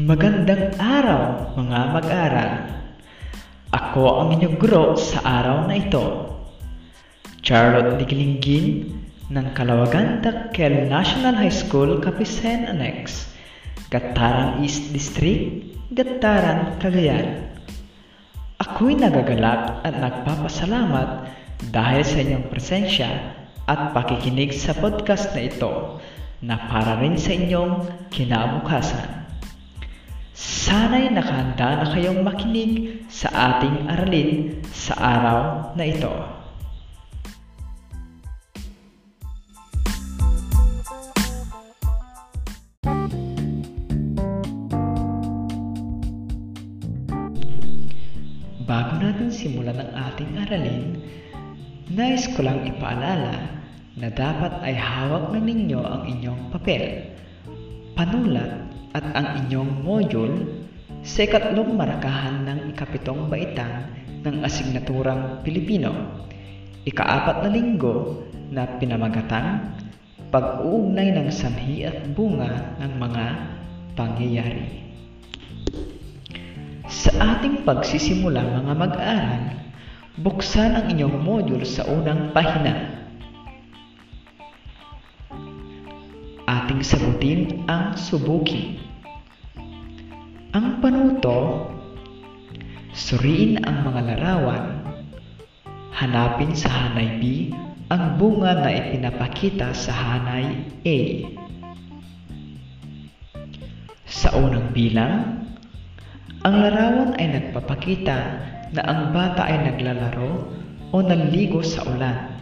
Magandang araw mga mag-aral. Ako ang inyong guro sa araw na ito. Charlotte Liglingin ng Kalawagan Takkel National High School, Kapisen Annex, Gataran East District, Gataran, Cagayan. Ako'y nagagalak at nagpapasalamat dahil sa inyong presensya at pakikinig sa podcast na ito na para rin sa inyong kinabukasan. Sana'y nakahanda na kayong makinig sa ating aralin sa araw na ito. Bago natin simulan ang ating aralin, nais ko lang ipaalala na dapat ay hawak na ninyo ang inyong papel, panulat at ang inyong module sa ikatlong marakahan ng ikapitong baitan ng asignaturang Pilipino, ikaapat na linggo na pinamagatang pag-uugnay ng sanhi at bunga ng mga pangyayari. Sa ating pagsisimula mga mag-aral, buksan ang inyong module sa unang pahina. Ating sagutin ang subuki. Ang panuto, suriin ang mga larawan, hanapin sa hanay B ang bunga na ipinapakita sa hanay A. Sa unang bilang, ang larawan ay nagpapakita na ang bata ay naglalaro o naliligo sa ulan.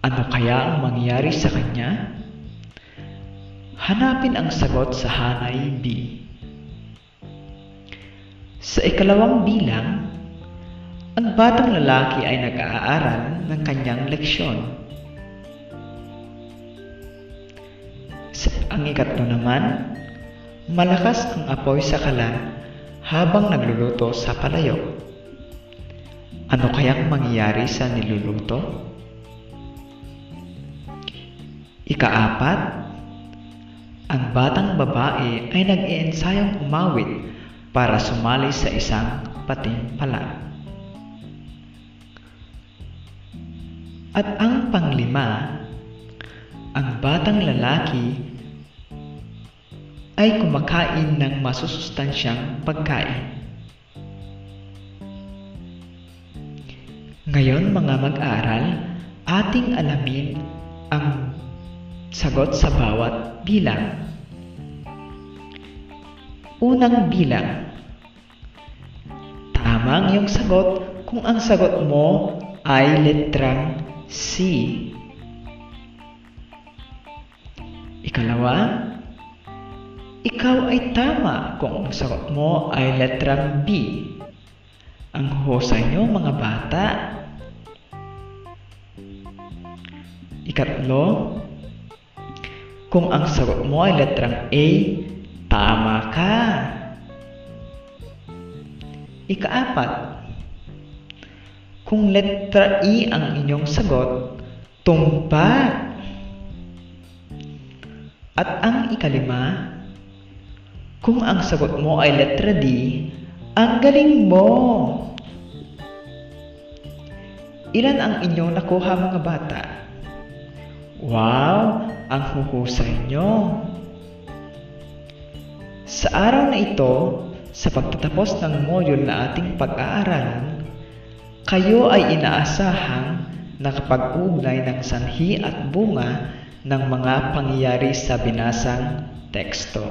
Ano kaya ang mangyayari sa kanya? Hanapin ang sagot sa hanay B. Sa ikalawang bilang, ang batang lalaki ay nag-aaral ng kanyang leksyon. Sa ang ikatlo naman, Malakas ang apoy sa kalan habang nagluluto sa palayok. Ano kayang mangyayari sa niluluto? Ikaapat, ang batang babae ay nag-iensayong umawit para sumali sa isang pating pala. At ang panglima, ang batang lalaki ay kumakain ng masusustansyang pagkain. Ngayon mga mag-aral, ating alamin ang sagot sa bawat bilang. Unang bilang. Tama ang sagot kung ang sagot mo ay letrang C. Ikalawa, ikaw ay tama kung ang sagot mo ay letrang B. Ang husay nyo mga bata. Ikatlo, kung ang sagot mo ay letrang A, tama ka. Ikaapat, kung letra E ang inyong sagot, tumpa. At ang ikalima, kung ang sagot mo ay letra D, ang galing mo! Ilan ang inyong nakuha mga bata? Wow! Ang huhusay nyo! Sa araw na ito, sa pagtatapos ng module na ating pag-aaralan, kayo ay inaasahang nakapag-ugnay ng sanhi at bunga ng mga pangyayari sa binasang teksto.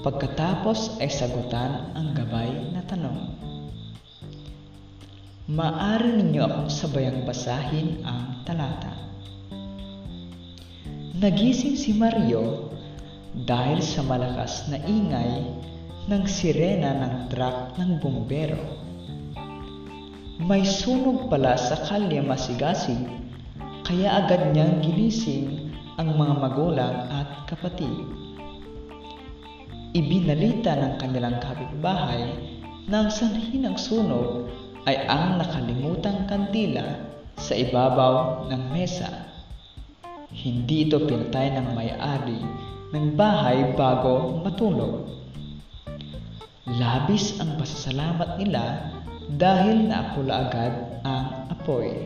Pagkatapos ay sagutan ang gabay na tanong. Maaari ninyo akong sabayang basahin ang talata. Nagising si Mario dahil sa malakas na ingay ng sirena ng truck ng bumbero may sunog pala sa kalye masigasig, kaya agad niyang ginising ang mga magulang at kapatid. Ibinalita ng kanilang kapitbahay na ang sanhi ng sunog ay ang nakalimutang kandila sa ibabaw ng mesa. Hindi ito pinatay ng may-ari ng bahay bago matulog. Labis ang pasasalamat nila dahil naapula agad ang apoy.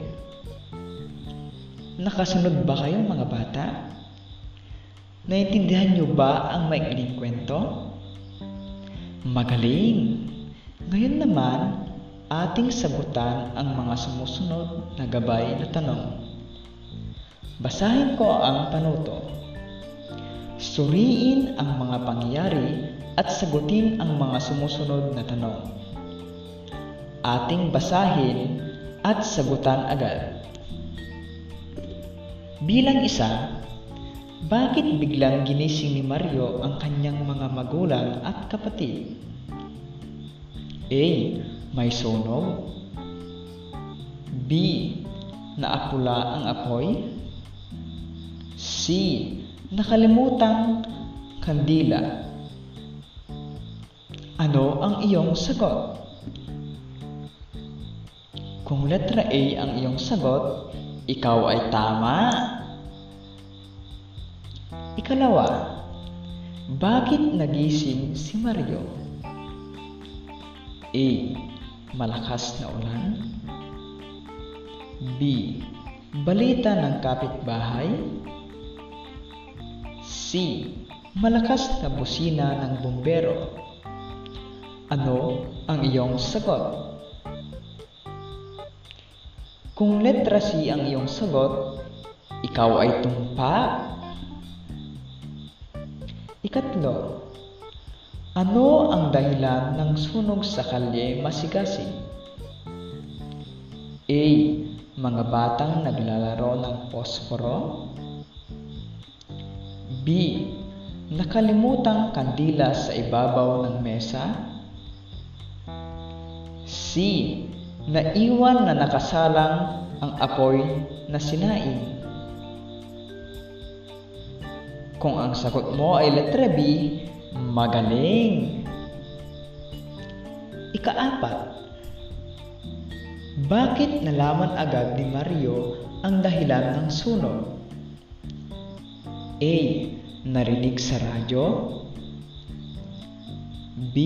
Nakasunod ba kayo mga bata? Naintindihan niyo ba ang maikling kwento? Magaling! Ngayon naman, ating sagutan ang mga sumusunod na gabay na tanong. Basahin ko ang panuto. Suriin ang mga pangyayari at sagutin ang mga sumusunod na tanong. Ating basahin at sagutan agad. Bilang isa, bakit biglang ginising ni Mario ang kanyang mga magulang at kapatid? A. May sunog. B. Naapula ang apoy. C. Nakalimutang kandila. Ano ang iyong sagot? Kung letra A ang iyong sagot, ikaw ay tama. Ikalawa, bakit nagising si Mario? A. Malakas na ulan B. Balita ng kapitbahay C. Malakas na busina ng bumbero Ano ang iyong sagot? Kung letra C ang iyong sagot, ikaw ay tumpa. Ikatlo, ano ang dahilan ng sunog sa kalye Masigasig? A. Mga batang naglalaro ng posporo B. Nakalimutang kandila sa ibabaw ng mesa C. Naiwan na nakasalang ang apoy na sinaing Kung ang sagot mo ay letra B, magaling. Ikaapat, bakit nalaman agad ni Mario ang dahilan ng sunog? A. Narinig sa radyo B.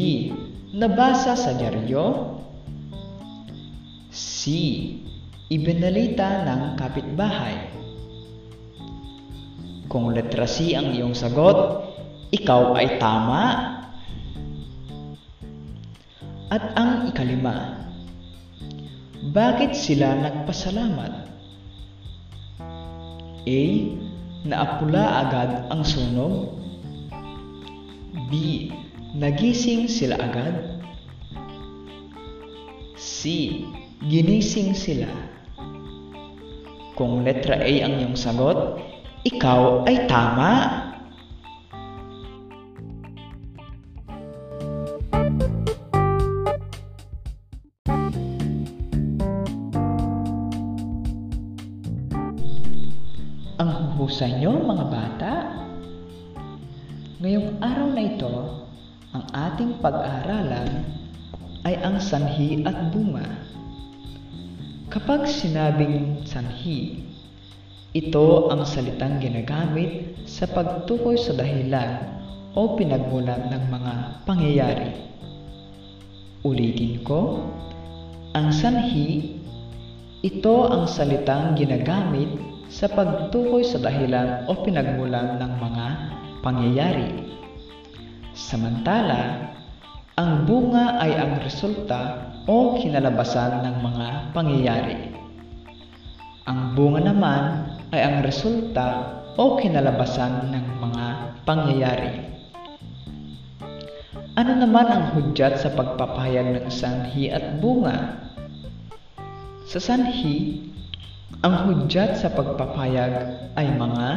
Nabasa sa dyaryo C. Ibinalita ng kapitbahay kung letra C ang iyong sagot, ikaw ay tama. At ang ikalima, bakit sila nagpasalamat? A. Naapula agad ang sunog. B. Nagising sila agad. C. Ginising sila. Kung letra A ang iyong sagot, ikaw ay tama. Ang huhusay nyo mga bata. Ngayong araw na ito, ang ating pag-aaralan ay ang sanhi at bunga. Kapag sinabing sanhi, ito ang salitang ginagamit sa pagtukoy sa dahilan o pinagmulan ng mga pangyayari. Ulitin ko, ang sanhi, ito ang salitang ginagamit sa pagtukoy sa dahilan o pinagmulan ng mga pangyayari. Samantala, ang bunga ay ang resulta o kinalabasan ng mga pangyayari. Ang bunga naman ay ang resulta o kinalabasan ng mga pangyayari. Ano naman ang hudyat sa pagpapahayag ng sanhi at bunga? Sa sanhi, ang hudyat sa pagpapahayag ay mga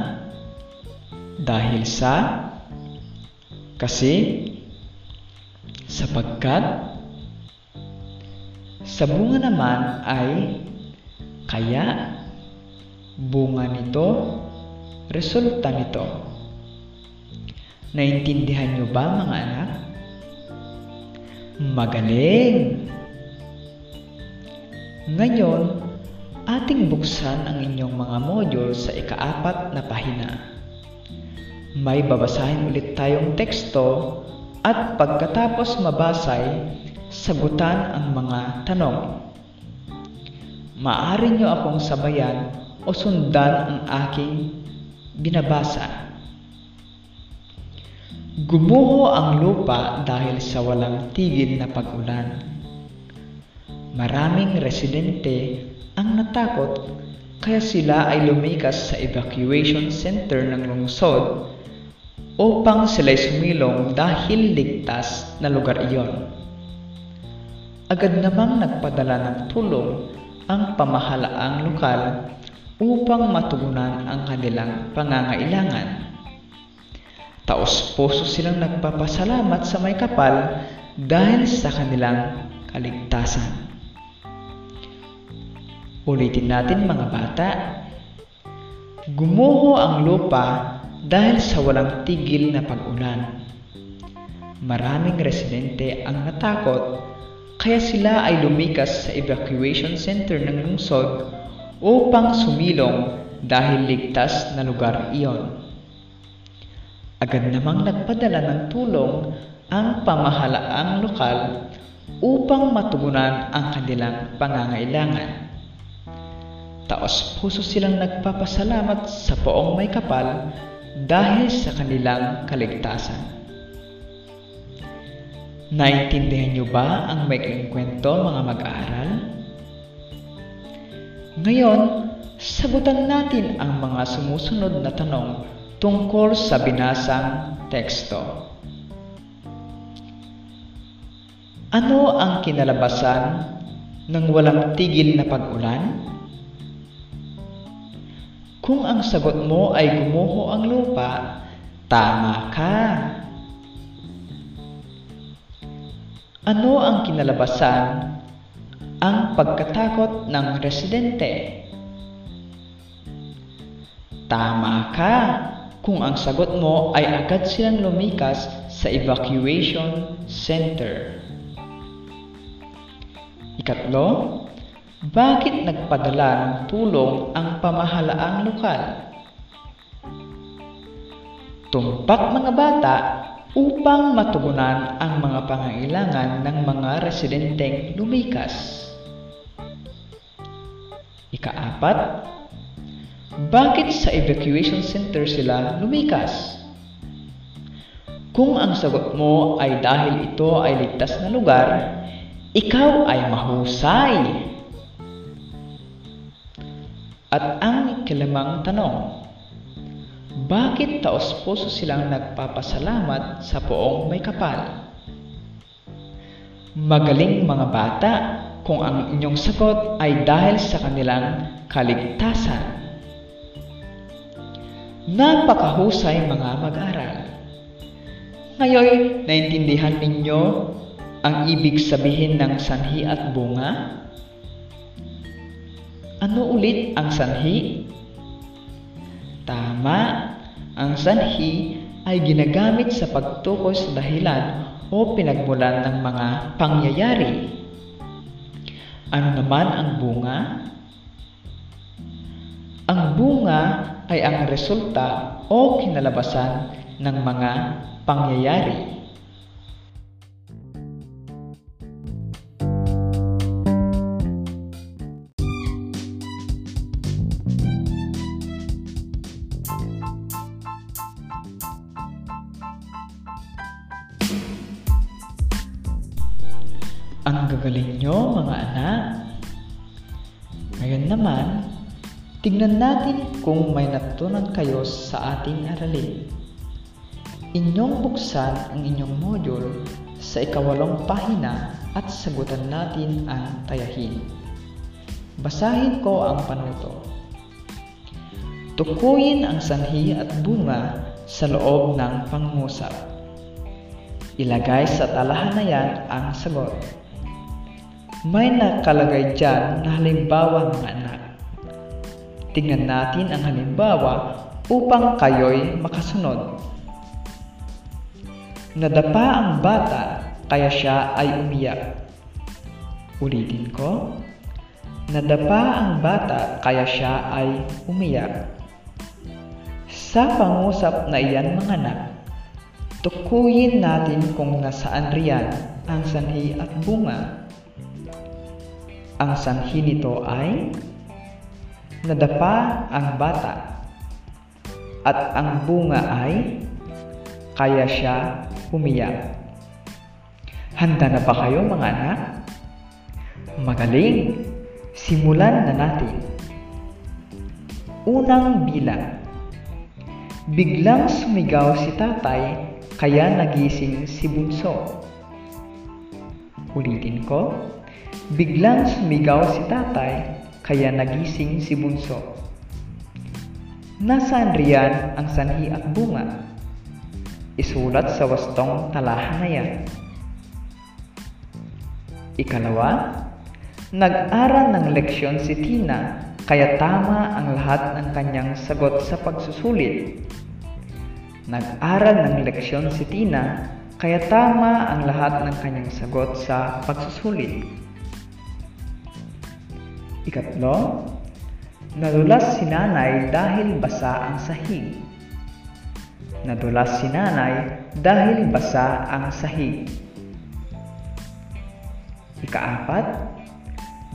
dahil sa, kasi, sapagkat, sa bunga naman ay kaya, bunga nito, resulta nito. Naintindihan niyo ba mga anak? Magaling! Ngayon, ating buksan ang inyong mga module sa ikaapat na pahina. May babasahin ulit tayong teksto at pagkatapos mabasay, sagutan ang mga tanong. Maaari niyo akong sabayan o sundan ang aking binabasa. Gumuho ang lupa dahil sa walang tigil na pag-ulan. Maraming residente ang natakot kaya sila ay lumikas sa evacuation center ng lungsod upang sila'y sumilong dahil ligtas na lugar iyon. Agad namang nagpadala ng tulong ang pamahalaang lokal upang matugunan ang kanilang pangangailangan. Taos puso silang nagpapasalamat sa may kapal dahil sa kanilang kaligtasan. Ulitin natin mga bata. Gumuho ang lupa dahil sa walang tigil na pag-ulan. Maraming residente ang natakot kaya sila ay lumikas sa evacuation center ng lungsod upang sumilong dahil ligtas na lugar iyon. Agad namang nagpadala ng tulong ang pamahalaang lokal upang matugunan ang kanilang pangangailangan. Taos puso silang nagpapasalamat sa poong may kapal dahil sa kanilang kaligtasan. Naintindihan niyo ba ang maikling kwento mga mag-aaral? Ngayon, sagutan natin ang mga sumusunod na tanong tungkol sa binasang teksto. Ano ang kinalabasan ng walang tigil na pag-ulan? Kung ang sagot mo ay gumuho ang lupa, tama ka. Ano ang kinalabasan? Ang pagkatakot ng residente. Tama ka kung ang sagot mo ay agad silang lumikas sa evacuation center. Ikatlo, bakit nagpadala ng tulong ang pamahalaang lokal? Tumpak mga bata upang matugunan ang mga pangailangan ng mga residenteng lumikas. Ikaapat, bakit sa evacuation center sila lumikas? Kung ang sagot mo ay dahil ito ay ligtas na lugar, ikaw ay mahusay. At ang ikalimang tanong, bakit taos puso silang nagpapasalamat sa poong may kapal? Magaling mga bata kung ang inyong sagot ay dahil sa kanilang kaligtasan. Napakahusay mga mag-aral. Ngayon, naintindihan ninyo ang ibig sabihin ng sanhi at bunga? Ano ulit ang sanhi? Tama, ang sanhi ay ginagamit sa pagtukoy sa dahilan o pinagmulan ng mga pangyayari. Ano naman ang bunga? Ang bunga ay ang resulta o kinalabasan ng mga pangyayari. Tignan natin kung may natutunan kayo sa ating aralin. Inyong buksan ang inyong module sa ikawalong pahina at sagutan natin ang tayahin. Basahin ko ang panuto. Tukuyin ang sanhi at bunga sa loob ng pangusap. Ilagay sa talahanayan ang sagot. May nakalagay dyan na halimbawa ng anak. Tingnan natin ang halimbawa upang kayo'y makasunod. Nadapa ang bata kaya siya ay umiyak. Ulitin ko. Nadapa ang bata kaya siya ay umiyak. Sa pangusap na iyan mga anak, tukuyin natin kung nasaan riyan ang sanhi at bunga. Ang sanhi nito ay nadapa ang bata at ang bunga ay kaya siya umiyak. Handa na ba kayo mga anak? Magaling! Simulan na natin. Unang bilang. Biglang sumigaw si tatay kaya nagising si bunso. Ulitin ko. Biglang sumigaw si tatay kaya nagising si bunso. Nasaan riyan ang sanhi at bunga? Isulat sa wastong talahan na yan. Ikalawa, nag-aral ng leksyon si Tina kaya tama ang lahat ng kanyang sagot sa pagsusulit. Nag-aral ng leksyon si Tina kaya tama ang lahat ng kanyang sagot sa pagsusulit. Ikatlo, nadulas si nanay dahil basa ang sahig. Nadulas si nanay dahil basa ang sahig. Ikaapat,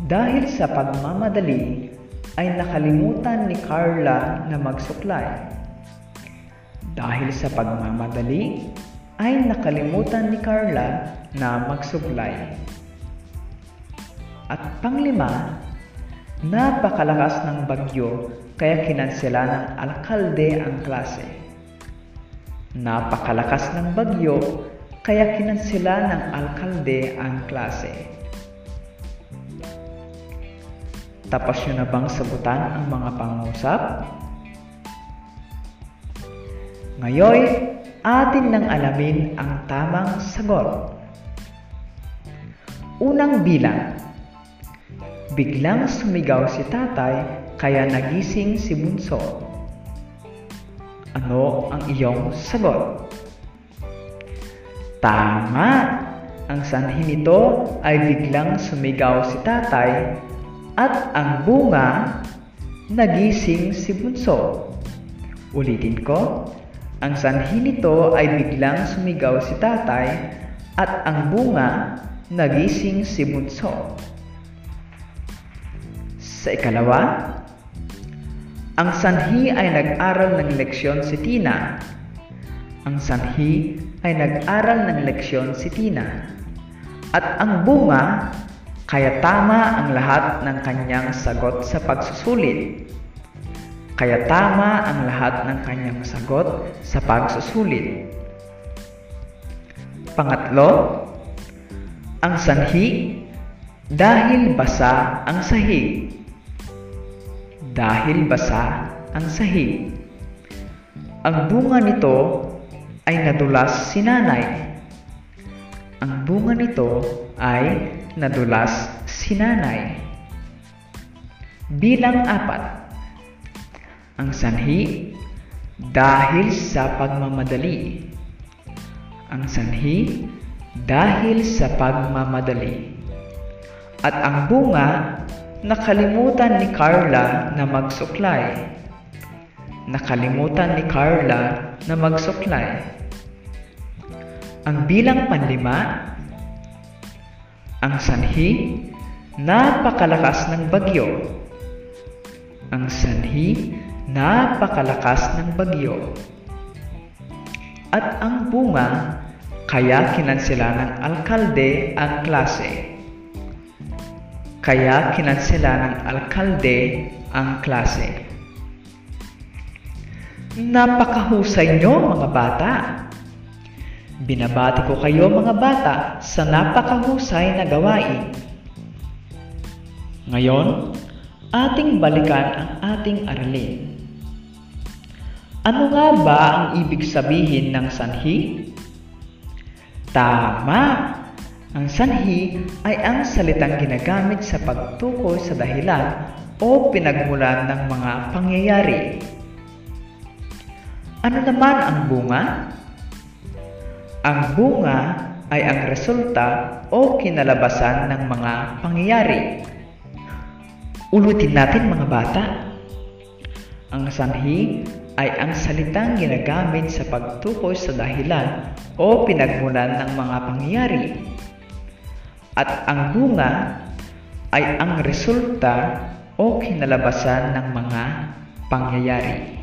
dahil sa pagmamadali ay nakalimutan ni Carla na magsuklay. Dahil sa pagmamadali ay nakalimutan ni Carla na magsuklay. At panglima, napakalakas ng bagyo kaya kinansela ng alkalde ang klase. Napakalakas ng bagyo kaya kinansela ng alkalde ang klase. Tapos nyo na bang sagutan ang mga pangusap? Ngayon, atin nang alamin ang tamang sagot. Unang bilang. Biglang sumigaw si tatay kaya nagising si bunso. Ano ang iyong sagot? Tama! Ang sanhi nito ay biglang sumigaw si tatay at ang bunga, nagising si bunso. Ulitin ko, ang sanhi nito ay biglang sumigaw si tatay at ang bunga, nagising si bunso. Sa ikalawa, ang sanhi ay nag-aral ng leksyon si Tina. Ang sanhi ay nag-aral ng leksyon si Tina. At ang bunga kaya tama ang lahat ng kanyang sagot sa pagsusulit. Kaya tama ang lahat ng kanyang sagot sa pagsusulit. Pangatlo, ang sanhi dahil basa ang sahig. Dahil basa ang sahig. Ang bunga nito ay nadulas si nanay. Ang bunga nito ay nadulas si nanay. Bilang apat, ang sanhi dahil sa pagmamadali. Ang sanhi dahil sa pagmamadali. At ang bunga, nakalimutan ni Carla na magsuklay. Nakalimutan ni Carla na magsuklay. Ang bilang panlima, ang sanhi, napakalakas ng bagyo. Ang sanhi, napakalakas ng bagyo. At ang bunga, kaya kinansela ng alkalde ang klase. Kaya kinansela ng alkalde ang klase. Napakahusay nyo mga bata! Binabati ko kayo mga bata sa napakahusay na gawain. Ngayon, ating balikan ang ating aralin. Ano nga ba ang ibig sabihin ng sanhi? Tama! Ang sanhi ay ang salitang ginagamit sa pagtukoy sa dahilan o pinagmulan ng mga pangyayari. Ano naman ang bunga? Ang bunga ay ang resulta o kinalabasan ng mga pangyayari. Ulutin natin mga bata. Ang sanhi ay ang salitang ginagamit sa pagtukoy sa dahilan o pinagmulan ng mga pangyayari. At ang bunga ay ang resulta o kinalabasan ng mga pangyayari.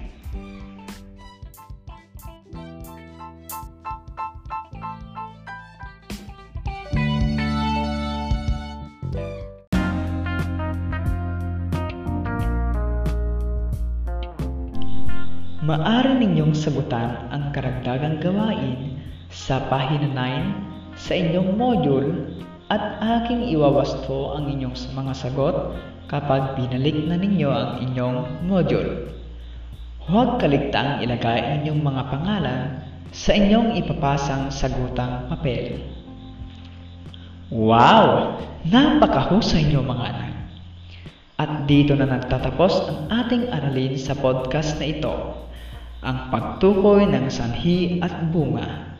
Maaari ninyong sagutan ang karagdagang gawain sa pahina 9 sa inyong module at aking iwawasto ang inyong mga sagot kapag binalik na ninyo ang inyong module. Huwag kaligtaang ilagay ang inyong mga pangalan sa inyong ipapasang sagutang papel. Wow! Napakahusay niyo mga anak! At dito na nagtatapos ang ating aralin sa podcast na ito ang pagtukoy ng sanhi at bunga.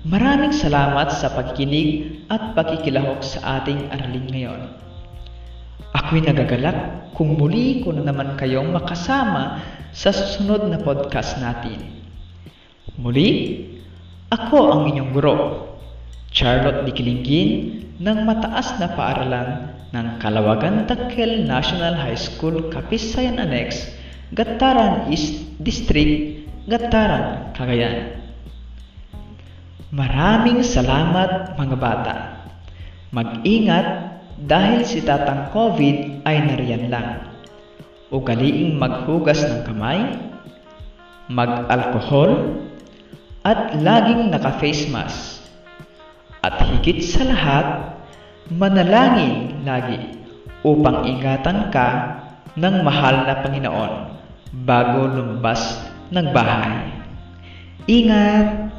Maraming salamat sa pagkinig at pagkikilahok sa ating aralin ngayon. Ako'y nagagalak kung muli ko na naman kayong makasama sa susunod na podcast natin. Muli, ako ang inyong guro, Charlotte Dikilingin ng mataas na paaralan ng Kalawagan Takkel National High School Kapisayan Annex Gataran East District, Gataran, Cagayan. Maraming salamat mga bata. Mag-ingat dahil si Tatang COVID ay nariyan lang. Ugaliing maghugas ng kamay, mag-alkohol, at laging naka-face mask. At higit sa lahat, manalangin lagi upang ingatan ka ng mahal na Panginoon bago lumabas ng bahay. Ingat!